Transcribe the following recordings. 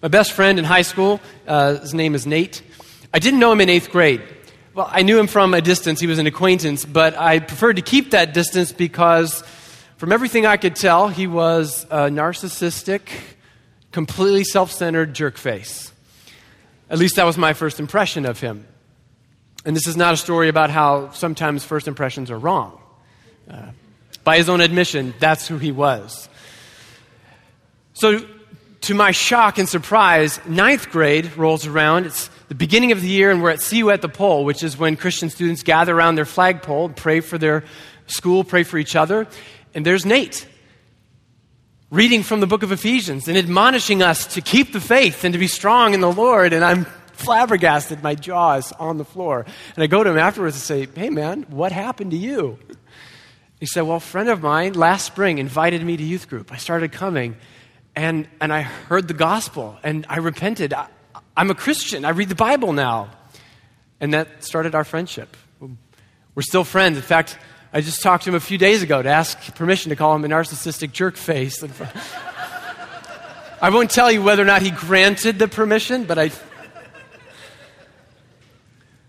My best friend in high school, uh, his name is Nate. I didn't know him in eighth grade. Well, I knew him from a distance. He was an acquaintance, but I preferred to keep that distance because, from everything I could tell, he was a narcissistic, completely self centered jerk face. At least that was my first impression of him. And this is not a story about how sometimes first impressions are wrong. Uh, by his own admission, that's who he was. So, to my shock and surprise, ninth grade rolls around. It's the beginning of the year, and we're at See You at the Pole, which is when Christian students gather around their flagpole pray for their school, pray for each other. And there's Nate reading from the book of Ephesians and admonishing us to keep the faith and to be strong in the Lord. And I'm flabbergasted. My jaw is on the floor. And I go to him afterwards and say, Hey, man, what happened to you? He said, Well, a friend of mine last spring invited me to youth group. I started coming, and, and I heard the gospel, and I repented. I, I'm a Christian. I read the Bible now. And that started our friendship. We're still friends. In fact, I just talked to him a few days ago to ask permission to call him a narcissistic jerk face. I won't tell you whether or not he granted the permission, but I.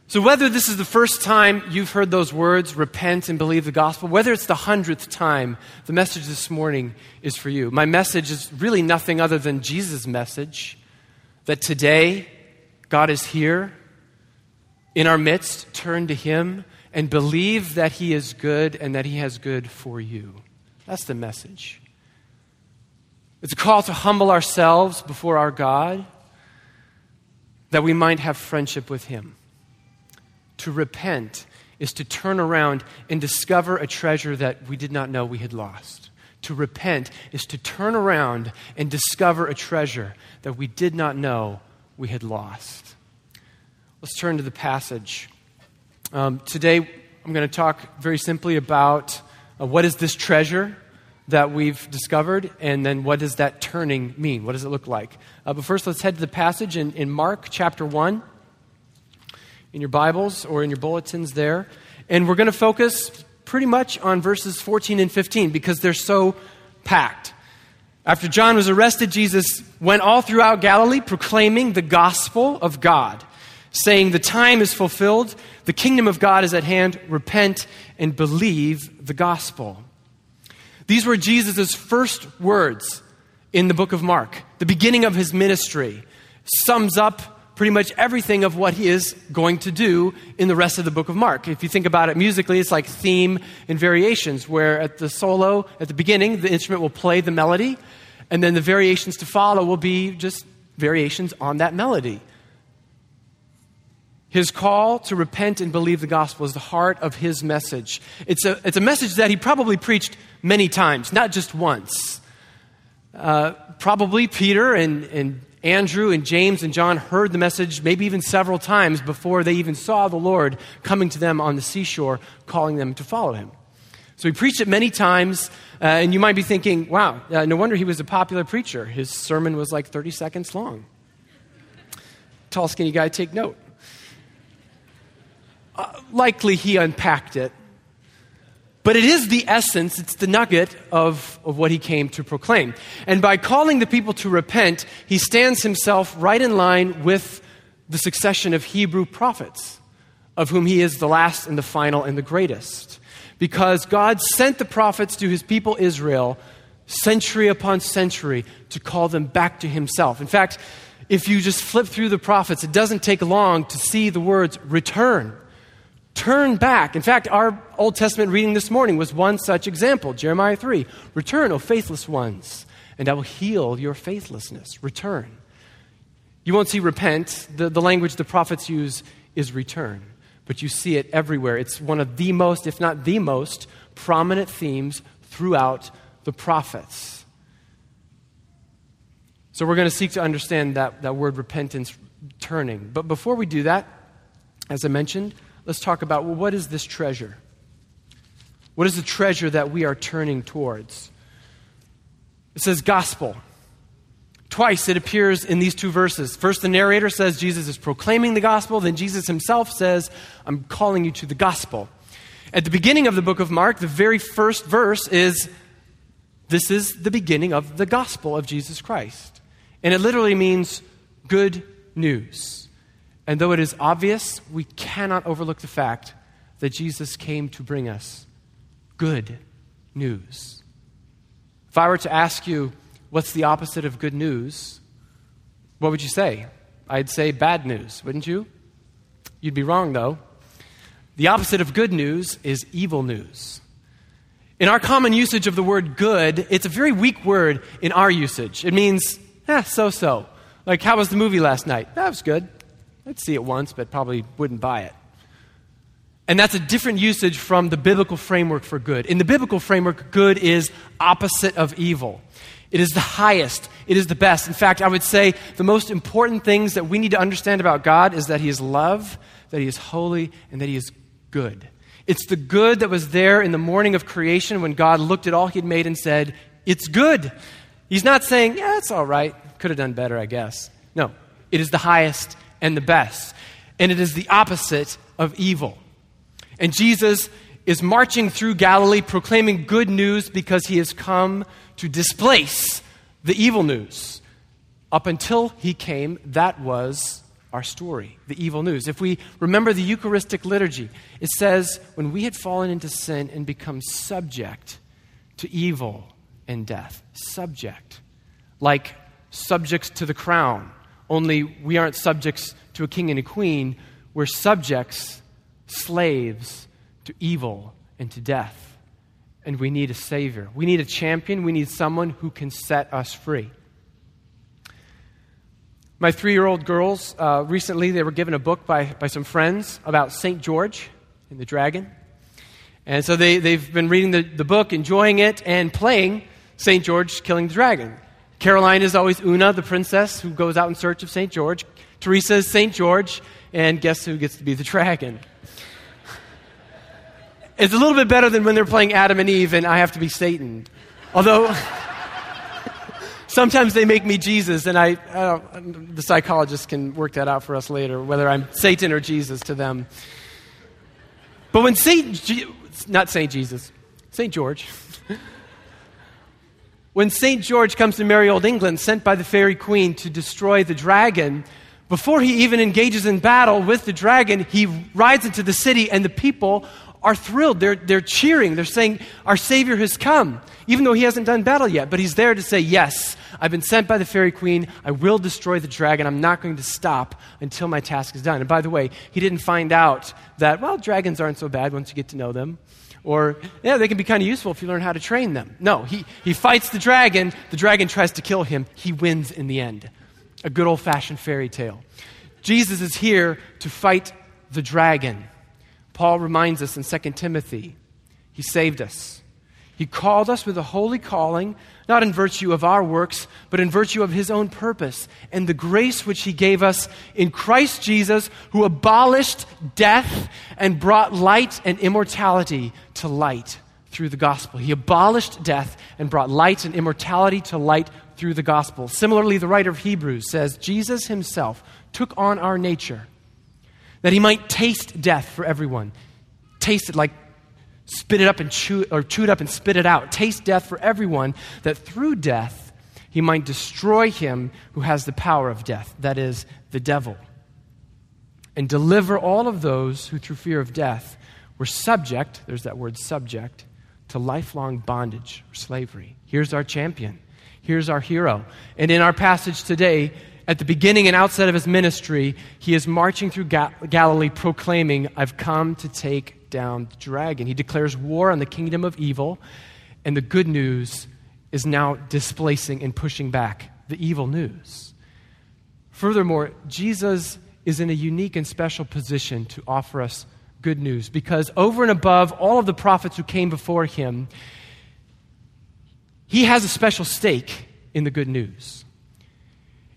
So, whether this is the first time you've heard those words, repent and believe the gospel, whether it's the hundredth time, the message this morning is for you. My message is really nothing other than Jesus' message that today God is here in our midst. Turn to Him and believe that He is good and that He has good for you. That's the message. It's a call to humble ourselves before our God that we might have friendship with Him. To repent is to turn around and discover a treasure that we did not know we had lost. To repent is to turn around and discover a treasure that we did not know we had lost. Let's turn to the passage. Um, today, I'm going to talk very simply about uh, what is this treasure that we've discovered, and then what does that turning mean? What does it look like? Uh, but first, let's head to the passage in, in Mark chapter 1, in your Bibles or in your bulletins there. And we're going to focus pretty much on verses 14 and 15 because they're so packed. After John was arrested, Jesus went all throughout Galilee proclaiming the gospel of God, saying, The time is fulfilled, the kingdom of God is at hand, repent and believe the gospel. These were Jesus' first words in the book of Mark, the beginning of his ministry, sums up pretty much everything of what he is going to do in the rest of the book of Mark. If you think about it musically, it's like theme and variations, where at the solo, at the beginning, the instrument will play the melody, and then the variations to follow will be just variations on that melody. His call to repent and believe the gospel is the heart of his message. It's a, it's a message that he probably preached many times, not just once. Uh, probably Peter and, and Andrew and James and John heard the message maybe even several times before they even saw the Lord coming to them on the seashore, calling them to follow him. So he preached it many times, uh, and you might be thinking, wow, uh, no wonder he was a popular preacher. His sermon was like 30 seconds long. Tall, skinny guy, take note. Uh, likely he unpacked it but it is the essence, it's the nugget of, of what he came to proclaim. And by calling the people to repent, he stands himself right in line with the succession of Hebrew prophets, of whom he is the last and the final and the greatest. Because God sent the prophets to his people Israel century upon century to call them back to himself. In fact, if you just flip through the prophets, it doesn't take long to see the words return Turn back. In fact, our Old Testament reading this morning was one such example Jeremiah 3. Return, O faithless ones, and I will heal your faithlessness. Return. You won't see repent. The, the language the prophets use is return, but you see it everywhere. It's one of the most, if not the most, prominent themes throughout the prophets. So we're going to seek to understand that, that word repentance, turning. But before we do that, as I mentioned, let's talk about well, what is this treasure? What is the treasure that we are turning towards? It says gospel. Twice it appears in these two verses. First, the narrator says Jesus is proclaiming the gospel. Then Jesus himself says, I'm calling you to the gospel. At the beginning of the book of Mark, the very first verse is this is the beginning of the gospel of Jesus Christ. And it literally means good news. And though it is obvious, we cannot overlook the fact that Jesus came to bring us good news. If I were to ask you, what's the opposite of good news? What would you say? I'd say bad news, wouldn't you? You'd be wrong, though. The opposite of good news is evil news. In our common usage of the word good, it's a very weak word in our usage. It means, eh, so so. Like, how was the movie last night? That was good. I'd see it once, but probably wouldn't buy it. And that's a different usage from the biblical framework for good. In the biblical framework, good is opposite of evil. It is the highest. It is the best. In fact, I would say the most important things that we need to understand about God is that He is love, that He is holy, and that He is good. It's the good that was there in the morning of creation when God looked at all He had made and said, It's good. He's not saying, Yeah, it's all right. Could have done better, I guess. No, it is the highest and the best. And it is the opposite of evil. And Jesus is marching through Galilee proclaiming good news because he has come to displace the evil news. Up until he came, that was our story, the evil news. If we remember the Eucharistic liturgy, it says, when we had fallen into sin and become subject to evil and death, subject, like subjects to the crown, only we aren't subjects to a king and a queen, we're subjects, slaves to evil and to death. And we need a Savior. We need a champion. We need someone who can set us free. My three year old girls, uh, recently, they were given a book by, by some friends about St. George and the dragon. And so they, they've been reading the, the book, enjoying it, and playing St. George killing the dragon. Caroline is always Una, the princess, who goes out in search of St. George. Teresa is St. George, and guess who gets to be the dragon? It's a little bit better than when they're playing Adam and Eve and I have to be Satan. Although sometimes they make me Jesus, and I, I the psychologist can work that out for us later, whether I'm Satan or Jesus to them. But when Saint, not Saint Jesus, Saint George, when Saint George comes to merry old England, sent by the fairy queen to destroy the dragon, before he even engages in battle with the dragon, he rides into the city, and the people are thrilled. They're, they're cheering. They're saying, Our Savior has come, even though he hasn't done battle yet. But he's there to say, Yes, I've been sent by the fairy queen. I will destroy the dragon. I'm not going to stop until my task is done. And by the way, he didn't find out that, well, dragons aren't so bad once you get to know them. Or, yeah, they can be kind of useful if you learn how to train them. No, he, he fights the dragon. The dragon tries to kill him. He wins in the end. A good old fashioned fairy tale. Jesus is here to fight the dragon. Paul reminds us in 2 Timothy, he saved us. He called us with a holy calling, not in virtue of our works, but in virtue of his own purpose and the grace which he gave us in Christ Jesus, who abolished death and brought light and immortality to light through the gospel. He abolished death and brought light and immortality to light through the gospel. Similarly, the writer of Hebrews says Jesus himself took on our nature that he might taste death for everyone. Taste it like spit it up and chew or chew it up and spit it out. Taste death for everyone, that through death he might destroy him who has the power of death, that is, the devil, and deliver all of those who through fear of death were subject, there's that word subject, to lifelong bondage or slavery. Here's our champion. Here's our hero. And in our passage today, at the beginning and outset of his ministry, he is marching through Ga- Galilee proclaiming, I've come to take down the dragon. He declares war on the kingdom of evil, and the good news is now displacing and pushing back the evil news. Furthermore, Jesus is in a unique and special position to offer us good news because over and above all of the prophets who came before him, he has a special stake in the good news.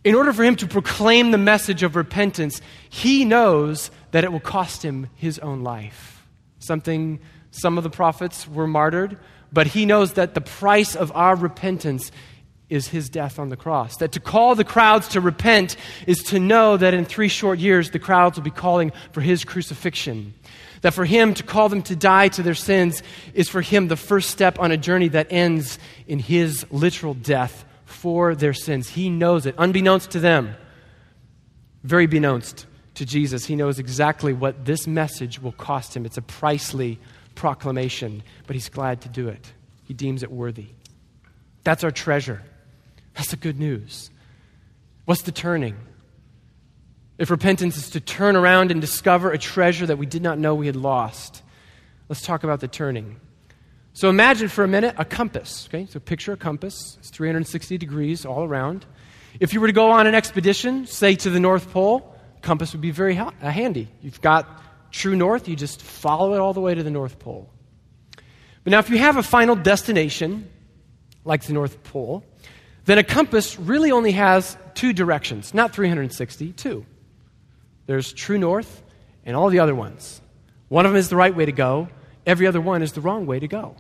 In order for him to proclaim the message of repentance, he knows that it will cost him his own life. Something, some of the prophets were martyred, but he knows that the price of our repentance is his death on the cross. That to call the crowds to repent is to know that in three short years the crowds will be calling for his crucifixion. That for him to call them to die to their sins is for him the first step on a journey that ends in his literal death for their sins. He knows it, unbeknownst to them, very beknownst to Jesus. He knows exactly what this message will cost him. It's a pricely proclamation, but he's glad to do it. He deems it worthy. That's our treasure. That's the good news. What's the turning? If repentance is to turn around and discover a treasure that we did not know we had lost, let's talk about the turning. So imagine for a minute a compass. Okay, so picture a compass. It's 360 degrees all around. If you were to go on an expedition, say to the North Pole, compass would be very ha- uh, handy. You've got true north, you just follow it all the way to the North Pole. But now, if you have a final destination, like the North Pole, then a compass really only has two directions, not 360, two. There's true north and all the other ones. One of them is the right way to go, every other one is the wrong way to go.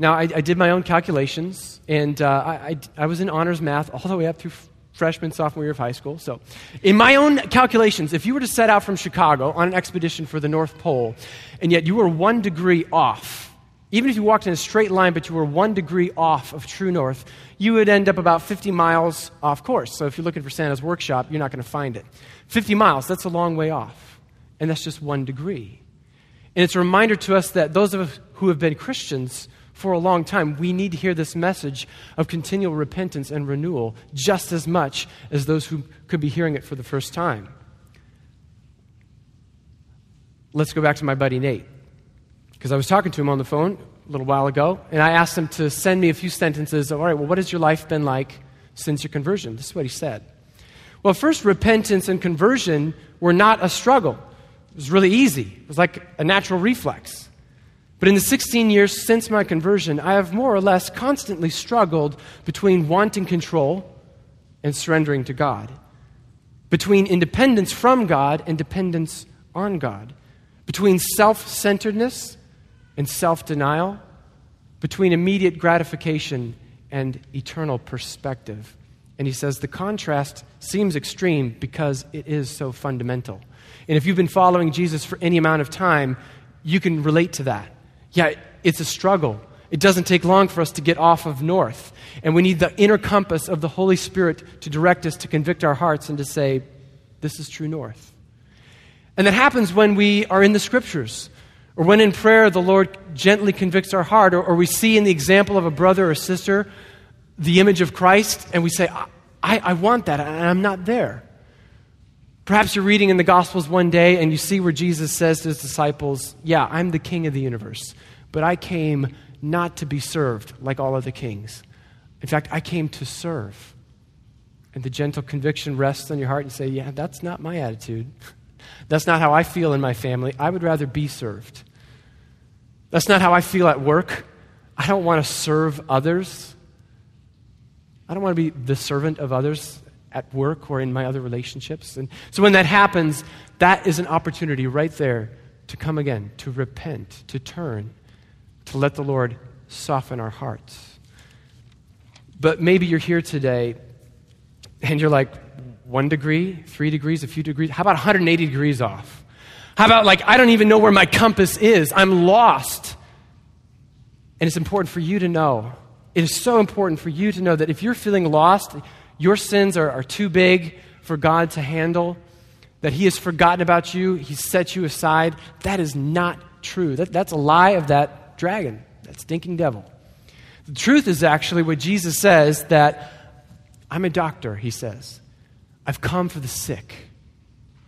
Now, I, I did my own calculations, and uh, I, I, I was in honors math all the way up through freshman, sophomore year of high school. So, in my own calculations, if you were to set out from Chicago on an expedition for the North Pole, and yet you were one degree off, even if you walked in a straight line, but you were one degree off of true north, you would end up about 50 miles off course. So, if you're looking for Santa's workshop, you're not going to find it. 50 miles, that's a long way off. And that's just one degree. And it's a reminder to us that those of us who have been Christians for a long time, we need to hear this message of continual repentance and renewal just as much as those who could be hearing it for the first time. Let's go back to my buddy Nate. Because I was talking to him on the phone a little while ago, and I asked him to send me a few sentences of, all right, well, what has your life been like since your conversion? This is what he said. Well, first, repentance and conversion were not a struggle. It was really easy. It was like a natural reflex. But in the 16 years since my conversion, I have more or less constantly struggled between wanting control and surrendering to God, between independence from God and dependence on God, between self centeredness and self denial, between immediate gratification and eternal perspective. And he says the contrast seems extreme because it is so fundamental. And if you've been following Jesus for any amount of time, you can relate to that. Yeah, it's a struggle. It doesn't take long for us to get off of north. And we need the inner compass of the Holy Spirit to direct us, to convict our hearts, and to say, this is true north. And that happens when we are in the scriptures, or when in prayer the Lord gently convicts our heart, or, or we see in the example of a brother or sister the image of Christ, and we say, I, I want that, and I'm not there. Perhaps you're reading in the Gospels one day and you see where Jesus says to his disciples, Yeah, I'm the king of the universe, but I came not to be served like all other kings. In fact, I came to serve. And the gentle conviction rests on your heart and say, Yeah, that's not my attitude. That's not how I feel in my family. I would rather be served. That's not how I feel at work. I don't want to serve others. I don't want to be the servant of others at work or in my other relationships. And so when that happens, that is an opportunity right there to come again, to repent, to turn, to let the Lord soften our hearts. But maybe you're here today and you're like, one degree, three degrees, a few degrees. How about 180 degrees off? How about, like, I don't even know where my compass is? I'm lost. And it's important for you to know. It is so important for you to know that if you're feeling lost, your sins are, are too big for God to handle, that He has forgotten about you, He's set you aside. That is not true. That, that's a lie of that dragon, that stinking devil. The truth is actually what Jesus says that I'm a doctor, He says. I've come for the sick,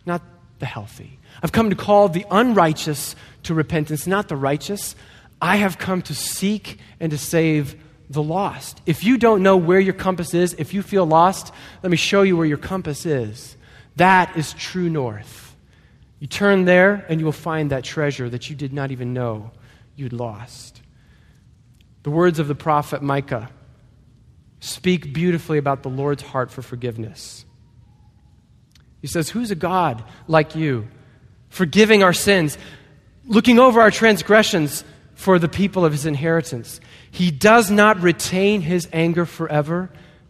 not the healthy. I've come to call the unrighteous to repentance, not the righteous. I have come to seek and to save the lost. If you don't know where your compass is, if you feel lost, let me show you where your compass is. That is true north. You turn there and you will find that treasure that you did not even know you'd lost. The words of the prophet Micah speak beautifully about the Lord's heart for forgiveness. He says, Who's a God like you, forgiving our sins, looking over our transgressions for the people of his inheritance? He does not retain his anger forever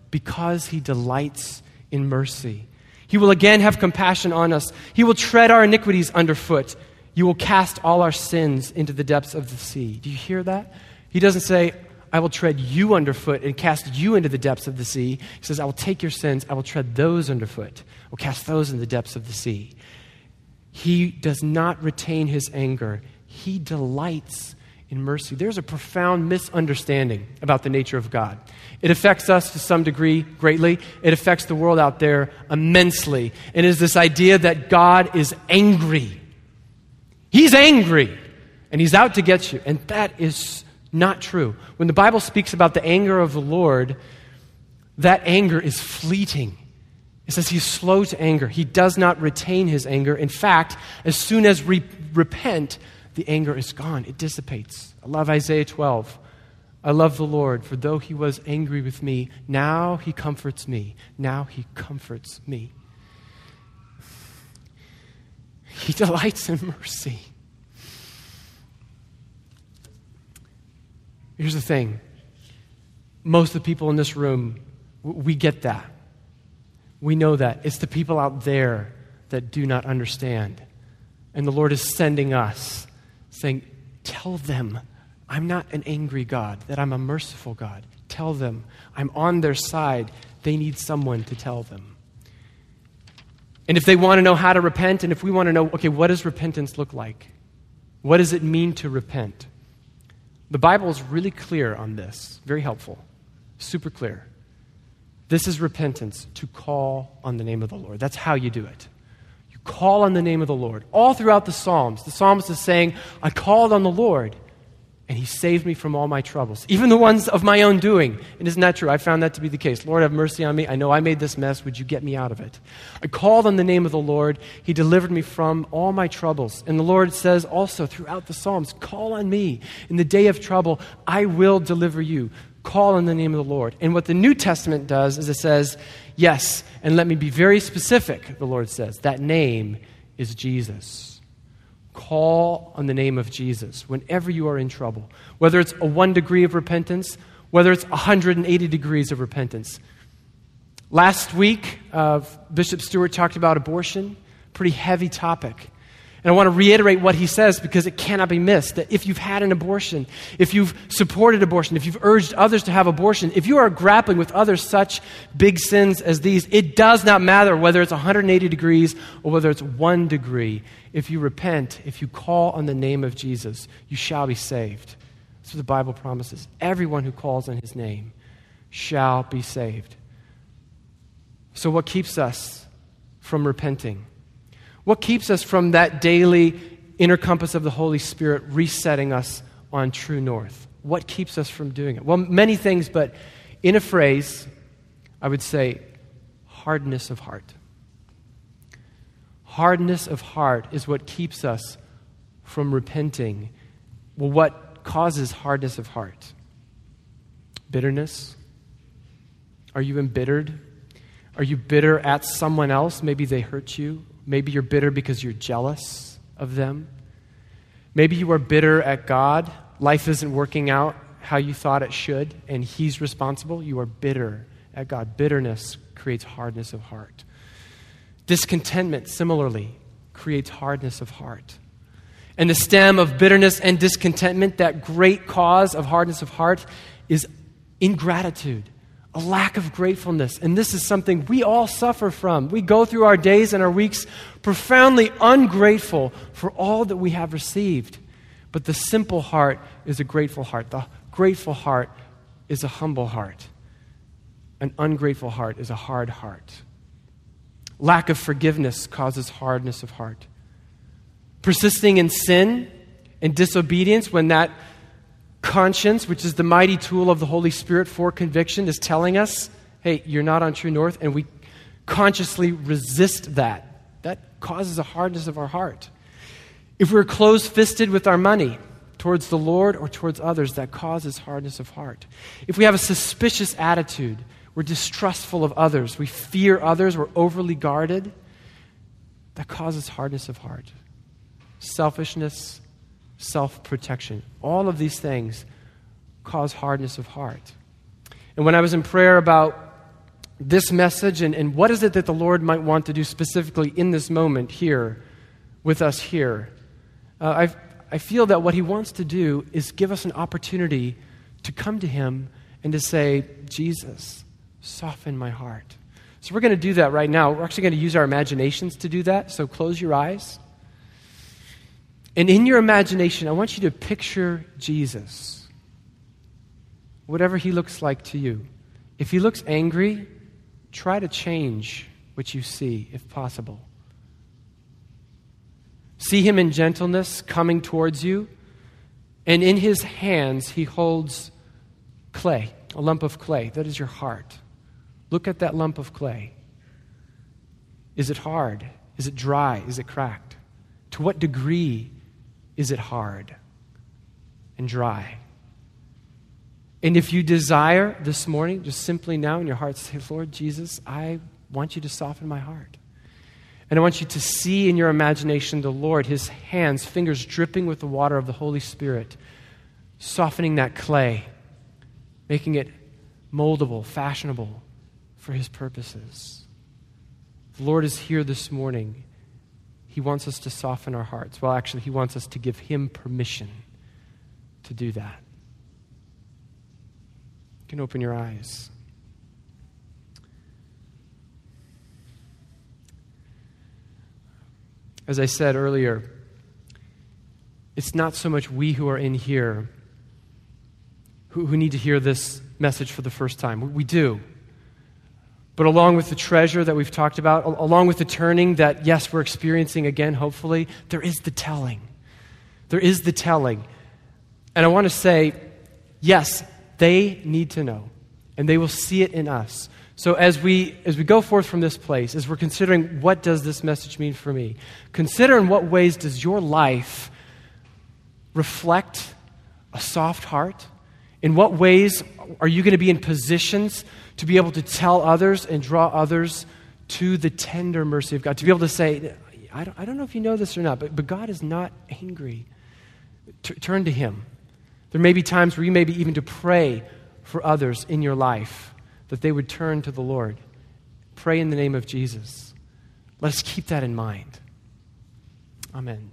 because he delights in mercy. He will again have compassion on us. He will tread our iniquities underfoot. You will cast all our sins into the depths of the sea. Do you hear that? He doesn't say, I will tread you underfoot and cast you into the depths of the sea. He says, I will take your sins, I will tread those underfoot, I will cast those in the depths of the sea. He does not retain his anger, he delights in mercy. There's a profound misunderstanding about the nature of God. It affects us to some degree greatly, it affects the world out there immensely. And it is this idea that God is angry. He's angry, and He's out to get you. And that is not true. When the Bible speaks about the anger of the Lord, that anger is fleeting. It says he's slow to anger. He does not retain his anger. In fact, as soon as we repent, the anger is gone, it dissipates. I love Isaiah 12. I love the Lord, for though he was angry with me, now he comforts me. Now he comforts me. He delights in mercy. Here's the thing most of the people in this room, we get that. We know that. It's the people out there that do not understand. And the Lord is sending us saying, Tell them I'm not an angry God, that I'm a merciful God. Tell them I'm on their side. They need someone to tell them. And if they want to know how to repent, and if we want to know, okay, what does repentance look like? What does it mean to repent? The Bible is really clear on this, very helpful, super clear. This is repentance to call on the name of the Lord. That's how you do it. Call on the name of the Lord. All throughout the Psalms, the psalmist is saying, I called on the Lord, and he saved me from all my troubles, even the ones of my own doing. And isn't that true? I found that to be the case. Lord, have mercy on me. I know I made this mess. Would you get me out of it? I called on the name of the Lord. He delivered me from all my troubles. And the Lord says also throughout the Psalms, Call on me. In the day of trouble, I will deliver you. Call on the name of the Lord. And what the New Testament does is it says, Yes, and let me be very specific, the Lord says. That name is Jesus. Call on the name of Jesus whenever you are in trouble, whether it's a one degree of repentance, whether it's 180 degrees of repentance. Last week, uh, Bishop Stewart talked about abortion, pretty heavy topic. And I want to reiterate what he says because it cannot be missed that if you've had an abortion, if you've supported abortion, if you've urged others to have abortion, if you are grappling with other such big sins as these, it does not matter whether it's 180 degrees or whether it's one degree. If you repent, if you call on the name of Jesus, you shall be saved. That's what the Bible promises. Everyone who calls on his name shall be saved. So, what keeps us from repenting? What keeps us from that daily inner compass of the Holy Spirit resetting us on true north? What keeps us from doing it? Well, many things, but in a phrase, I would say hardness of heart. Hardness of heart is what keeps us from repenting. Well, what causes hardness of heart? Bitterness. Are you embittered? Are you bitter at someone else? Maybe they hurt you. Maybe you're bitter because you're jealous of them. Maybe you are bitter at God. Life isn't working out how you thought it should, and He's responsible. You are bitter at God. Bitterness creates hardness of heart. Discontentment, similarly, creates hardness of heart. And the stem of bitterness and discontentment, that great cause of hardness of heart, is ingratitude a lack of gratefulness. And this is something we all suffer from. We go through our days and our weeks profoundly ungrateful for all that we have received. But the simple heart is a grateful heart. The grateful heart is a humble heart. An ungrateful heart is a hard heart. Lack of forgiveness causes hardness of heart. Persisting in sin and disobedience when that conscience, which is the mighty tool of the Holy Spirit for conviction, is telling us, hey, you're not on true north, and we consciously resist that. That causes a hardness of our heart. If we're closed fisted with our money towards the Lord or towards others, that causes hardness of heart. If we have a suspicious attitude, we're distrustful of others, we fear others, we're overly guarded, that causes hardness of heart. Selfishness, self protection. All of these things cause hardness of heart. And when I was in prayer about this message and, and what is it that the Lord might want to do specifically in this moment here with us here, uh, I, I feel that what He wants to do is give us an opportunity to come to Him and to say, Jesus, soften my heart. So we're going to do that right now. We're actually going to use our imaginations to do that. So close your eyes. And in your imagination, I want you to picture Jesus, whatever he looks like to you. If he looks angry, try to change what you see, if possible. See him in gentleness coming towards you, and in his hands he holds clay, a lump of clay. That is your heart. Look at that lump of clay. Is it hard? Is it dry? Is it cracked? To what degree is it hard and dry? And if you desire this morning, just simply now in your heart, say, Lord Jesus, I want you to soften my heart. And I want you to see in your imagination the Lord, his hands, fingers dripping with the water of the Holy Spirit, softening that clay, making it moldable, fashionable for his purposes. The Lord is here this morning. He wants us to soften our hearts. Well, actually, he wants us to give him permission to do that. You can open your eyes. As I said earlier, it's not so much we who are in here who, who need to hear this message for the first time. We do. But along with the treasure that we've talked about, along with the turning that, yes, we're experiencing again, hopefully, there is the telling. There is the telling. And I want to say, yes, they need to know, and they will see it in us. So as we as we go forth from this place, as we're considering what does this message mean for me, consider in what ways does your life reflect a soft heart? In what ways are you going to be in positions to be able to tell others and draw others to the tender mercy of God? To be able to say, I don't, I don't know if you know this or not, but, but God is not angry. T- turn to Him. There may be times where you may be even to pray for others in your life that they would turn to the Lord. Pray in the name of Jesus. Let us keep that in mind. Amen.